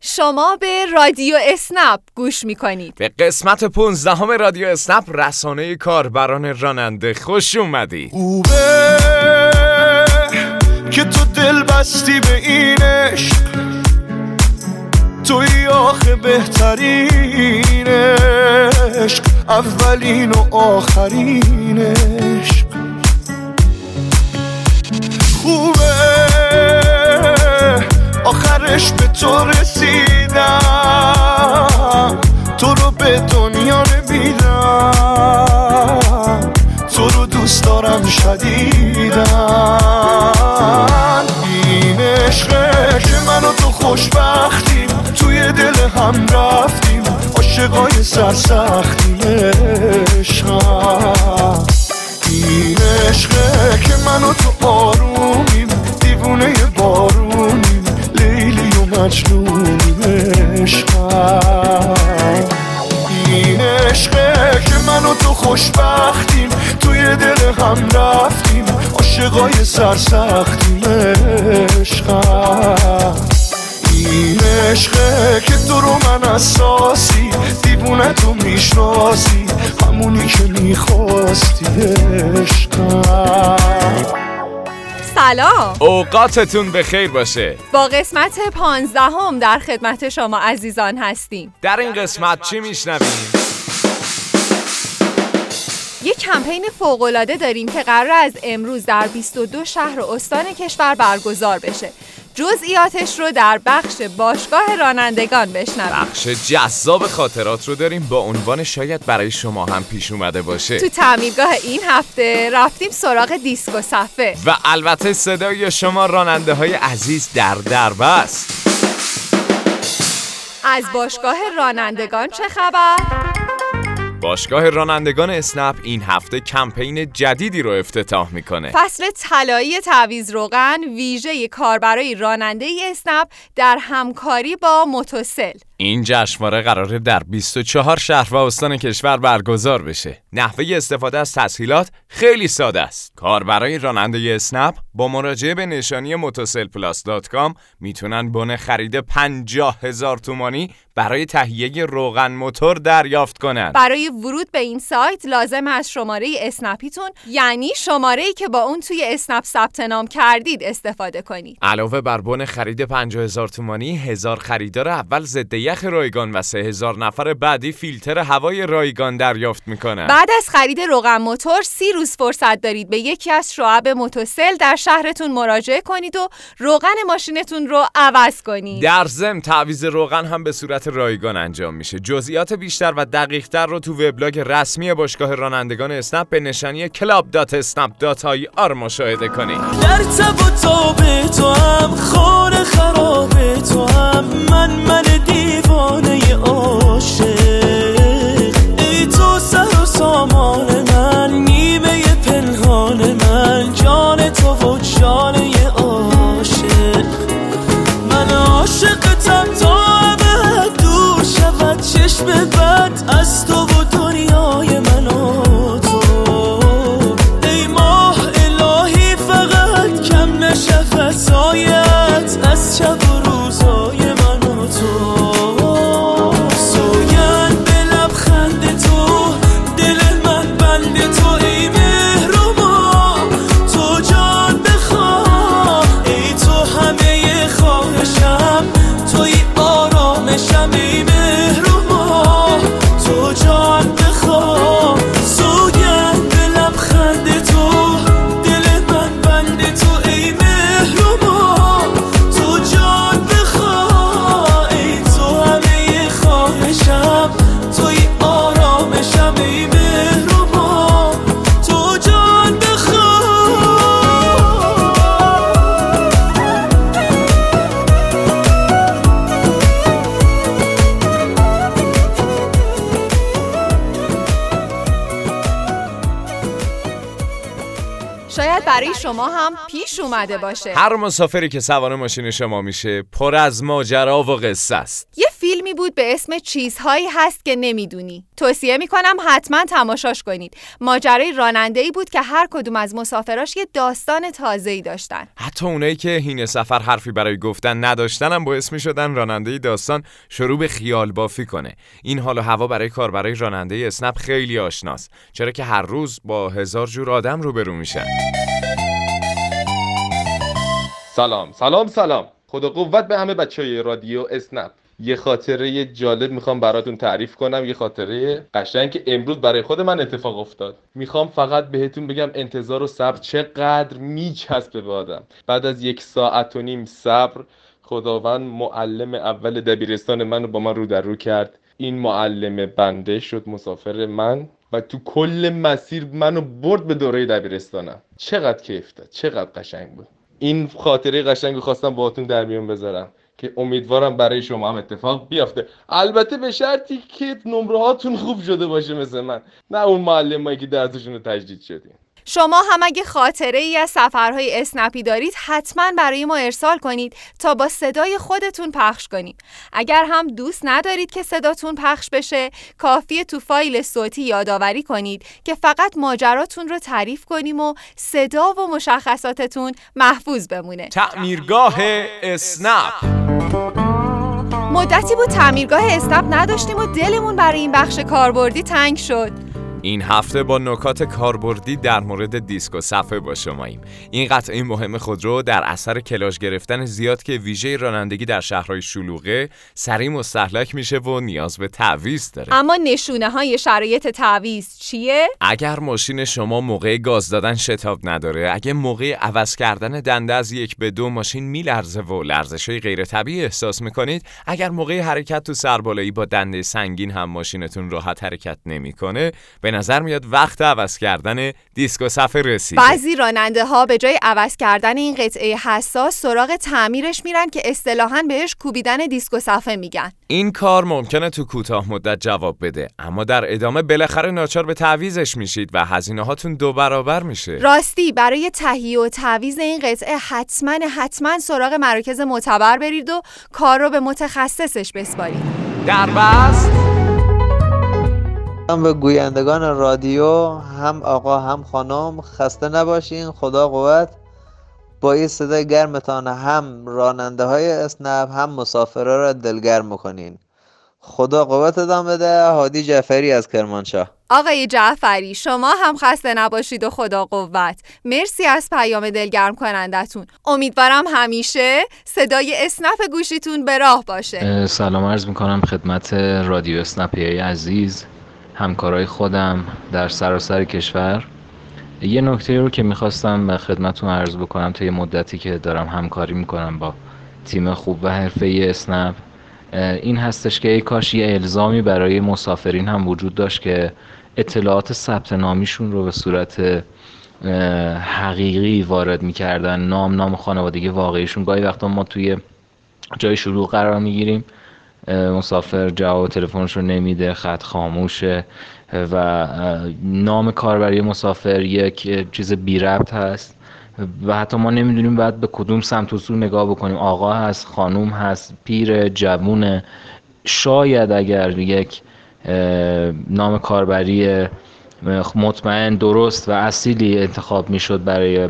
شما به رادیو اسنپ گوش می‌کنید. به قسمت 15 رادیو اسنپ رسانه کاربران راننده خوش اومدی. خوبه که تو دل بستی به این عشق توی آخه بهترین عشق اولین و آخرین عشق. خوبه آخرش به تو رسیدم. تو رو به دنیا نمیدم تو رو دوست دارم شدیدم این عشقه که من و تو خوشبختیم. توی دل هم رفتیم. عاشقای سرسختیم عشقم. این عشقه که من و تو آرومیم. دیوونه بارونیم مجنونیم عشقم این عشقه که من و تو خوشبختیم توی دل هم رفتیم عاشقای سرسختیم عشقم. این عشقه که تو رو من اساسی دیوونه تو می‌شناسی همونی که می‌خواستی عشقم. سلام. اوقاتتون به خیر باشه. با قسمت پانزدهم در خدمت شما عزیزان هستیم. در این قسمت چی میشنویم؟ یک کمپین فوق‌العاده داریم که قرار از امروز در 22 شهر و استان کشور برگزار بشه. جزئیاتش رو در بخش باشگاه رانندگان بشنویم. بخش جذاب خاطرات رو داریم با عنوان شاید برای شما هم پیش اومده باشه. تو تعمیرگاه این هفته رفتیم سراغ دیسکو صفه و البته صدای شما راننده های عزیز در دربست. از باشگاه رانندگان چه خبر؟ باشگاه رانندگان اسنپ این هفته کمپین جدیدی رو افتتاح می‌کنه فصل طلایی تعویز روغن ویژه کاربرای راننده اسنپ در همکاری با موتوسل این جشنواره قراره در 24 شهر و استان کشور برگزار بشه. نحوه استفاده از تسهیلات خیلی ساده است. کاربرای راننده اسنپ با مراجعه به نشانی motoselplus.com می‌تونن بن خرید 50 هزار تومانی برای تهیه روغن موتور دریافت کنند. برای ورود به این سایت لازم از شماره اسنپیتون یعنی شماره ای که با اون توی اسنپ ثبت نام کردید استفاده کنید. علاوه بر بن خرید 50 هزار تومانی، هزار خریدار اول ضد یخ رایگان و سه هزار نفر بعدی فیلتر هوای رایگان دریافت می‌کنن. بعد از خرید روغن موتور سی روز فرصت دارید به یکی از شعب موتوسل در شهرتون مراجعه کنید و روغن ماشینتون رو عوض کنید. در ضمن تعویض روغن هم به صورت رایگان انجام میشه. جزئیات بیشتر و دقیقتر رو تو وبلاگ رسمی باشگاه رانندگان اسنپ به نشانی club.snap.ir مشاهده کنید. در تب و تاب تو هم خانه خراب تو هم من من شما هم پیش اومده باشه. هر مسافری که سوار ماشین شما میشه پر از ماجرا و قصه است. یه فیلم فیلمی بود به اسم چیزهایی هست که نمی‌دونی. توصیه می‌کنم حتما تماشاش کنید. ماجرای راننده ای بود که هر کدوم از مسافراش یه داستان تازه ای داشتن. حتی اونایی که هین سفر حرفی برای گفتن نداشتن هم باعث می شدن راننده داستان شروع به خیال بافی کنه. این حال و هوا برای کار برای راننده اسنپ خیلی آشناست. چرا که هر روز با هزار جور آدم روبرو میشن. سلام سلام سلام. خدا قوت به همه بچه های رادیو اسنپ. یه خاطره جالب می‌خوام براتون تعریف کنم یه خاطره قشنگ که امروز برای خود من اتفاق افتاد. می‌خوام فقط بهتون بگم انتظار و صبر چقدر میچسبه به آدم. بعد از یک ساعت و نیم صبر خداوند معلم اول دبیرستان منو با من رو در رو کرد. این معلم بنده شد مسافر من. و تو کل مسیر منو برد به دوره دبیرستانم. چقدر کیف داد چقدر قشنگ بود. این خاطره قشنگ خواستم باهاتون در میون بذارم که امیدوارم برای شما هم اتفاق بیافته البته به شرطی که نمره هاتون خوب شده باشه مثل من. نه اون معلمایی که درسشون رو تجدید شدیم شما هم اگه خاطره ای از سفرهای اسنپی دارید حتما برای ما ارسال کنید تا با صدای خودتون پخش کنیم. اگر هم دوست ندارید که صداتون پخش بشه کافیه تو فایل صوتی یادآوری کنید که فقط ماجراتون رو تعریف کنیم و صدا و مشخصاتتون محفوظ بمونه. تعمیرگاه اسنپ. مدتی بود تعمیرگاه اسنپ نداشتیم و دلمون برای این بخش کاربردی تنگ شد. این هفته با نکات کاربردی در مورد دیسک و صفحه با شماییم. این قطعه مهم خودرو در اثر کلاژ گرفتن زیاد که ویژه رانندگی در شهرهای شلوغه سریع مستحلک میشه و نیاز به تعویض داره. اما نشونه های شرایط تعویض چیه؟ اگر ماشین شما موقع گاز دادن شتاب نداره اگه موقع عوض کردن دنده از یک به دو ماشین میلرزه و لرزش های غیر طبیعی احساس می‌کنید اگر موقع حرکت تو سربالایی با دنده سنگین هم ماشینتون راحت حرکت نمی‌کنه به نظر میاد وقت عوض کردن دیسک و صفحه رسیده. بعضی راننده ها به جای عوض کردن این قطعه حساس سراغ تعمیرش میرن که اصطلاحا بهش کوبیدن دیسک و صفحه میگن. این کار ممکنه تو کوتاه مدت جواب بده اما در ادامه بالاخره ناچار به تعویزش میشید و هزینه هاتون دو برابر میشه. راستی برای تهیه و تعویض این قطعه حتما حتما سراغ مراکز معتبر برید و کار رو به متخصصش بسپارید. در بست. هم به گویندگان رادیو هم آقا هم خانم خسته نباشین خدا قوت. با این صدای گرمتان هم راننده های اسنپ هم مسافرها را دلگرم می‌کنین. خدا قوتتان بده. هادی جعفری از کرمانشاه. آقای جعفری شما هم خسته نباشید و خدا قوت. مرسی از پیام دلگرم کنندتون. امیدوارم همیشه صدای اسنپ گوشیتون به راه باشه. سلام عرض می‌کنم خدمت رادیو اسنپی عزیز. همکارای خودم در سراسر کشور. یه نکته رو که می‌خواستم به خدمتتون عرض بکنم تا یه مدتی که دارم همکاری می‌کنم با تیم خوب و حرفه اسنپ این هستش که ای کاش یه الزامی برای مسافرین هم وجود داشت که اطلاعات ثبت نامیشون رو به صورت حقیقی وارد می‌کردن. نام نام خانوادگی واقعیشون. گاهی وقتا ما توی جای شروع قرار می‌گیریم. مسافر جواب تلفنش رو نمیده خط خاموشه و نام کاربری مسافر یک چیز بی ربط هست و حتی ما نمی‌دونیم باید به کدوم سمت و سو نگاه بکنیم. آقا هست خانوم هست پیر جوونه شاید اگر یک نام کاربری مطمئن درست و اصیلی انتخاب می‌شد برای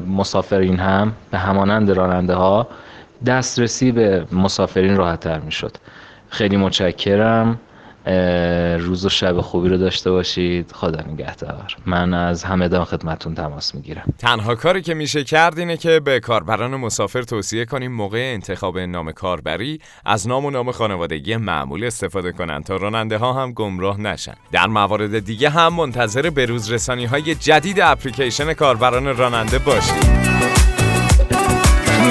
مسافرین هم به همانند راننده ها دسترسی به مسافرین راحت تر می‌شد. خیلی متشکرم. روز و شب خوبی رو داشته باشید. خدا نگهدار. من از همدان خدمتون تماس می‌گیرم. تنها کاری که میشه کرد اینه که به کاربران مسافر توصیه کنیم موقع انتخاب نام کاربری از نام و نام خانوادگی معمول استفاده کنند تا راننده ها هم گمراه نشن. در موارد دیگه هم منتظر بروز رسانی های جدید اپلیکیشن کاربران راننده باشید.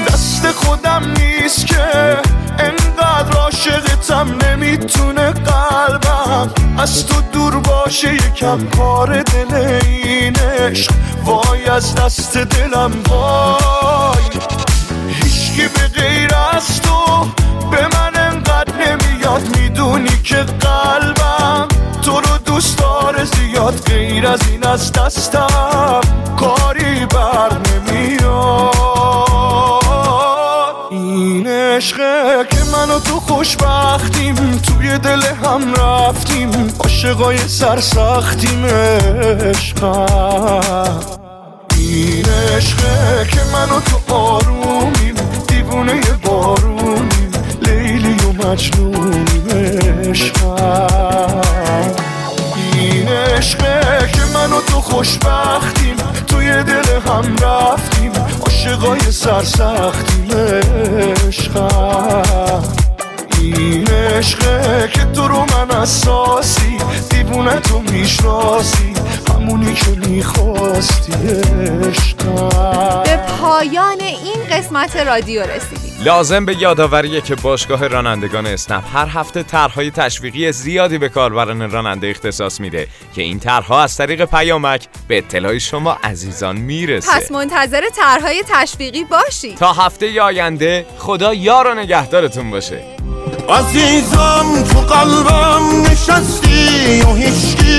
دست خودم نیست که انقدر عاشقتم نمی‌تونه قلبم از تو دور باشه یکم کار دل اینش وای از دست دلم وای. هیچکی به غیر از تو به من انقدر نمیاد. می‌دونی که قلبم تو رو دوست داره زیاد. غیر از این از دستم کاری بر نمیاد. این عشقه که من من و تو خوشبختیم. توی دل هم رفتیم عاشقای سرسختیم عشقم. این عشقه که من و تو آرومیم دیوونه بارونیم لیلی و مجنونیم عشقم. این عشقه که من تو خوشبختیم توی دل هم رفتیم عاشقای سرسختیم. عشقم این عشقه که تو رو من اساسی دیوونه تو می‌شناسی. همونی که می‌خواستی به پایان این قسمت رادیو رسیدیم. لازم به یادآوریه که باشگاه رانندگان اسنپ هر هفته طرحهای تشویقی زیادی به کاربران راننده اختصاص میده که این طرحها از طریق پیامک به اطلاع شما عزیزان می‌رسه. پس منتظر طرحهای تشویقی باشید. تا هفته آینده خدا یار و نگهدارتون باشه. عزیزم تو قلبم نشستی و هیچکی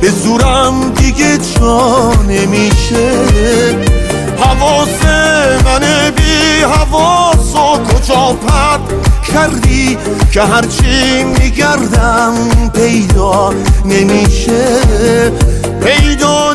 به زورم دیگه جا نمیشه. حواس من بی حواس و کجا پد کردی که هرچی میگردم پیدا نمیشه. پیدا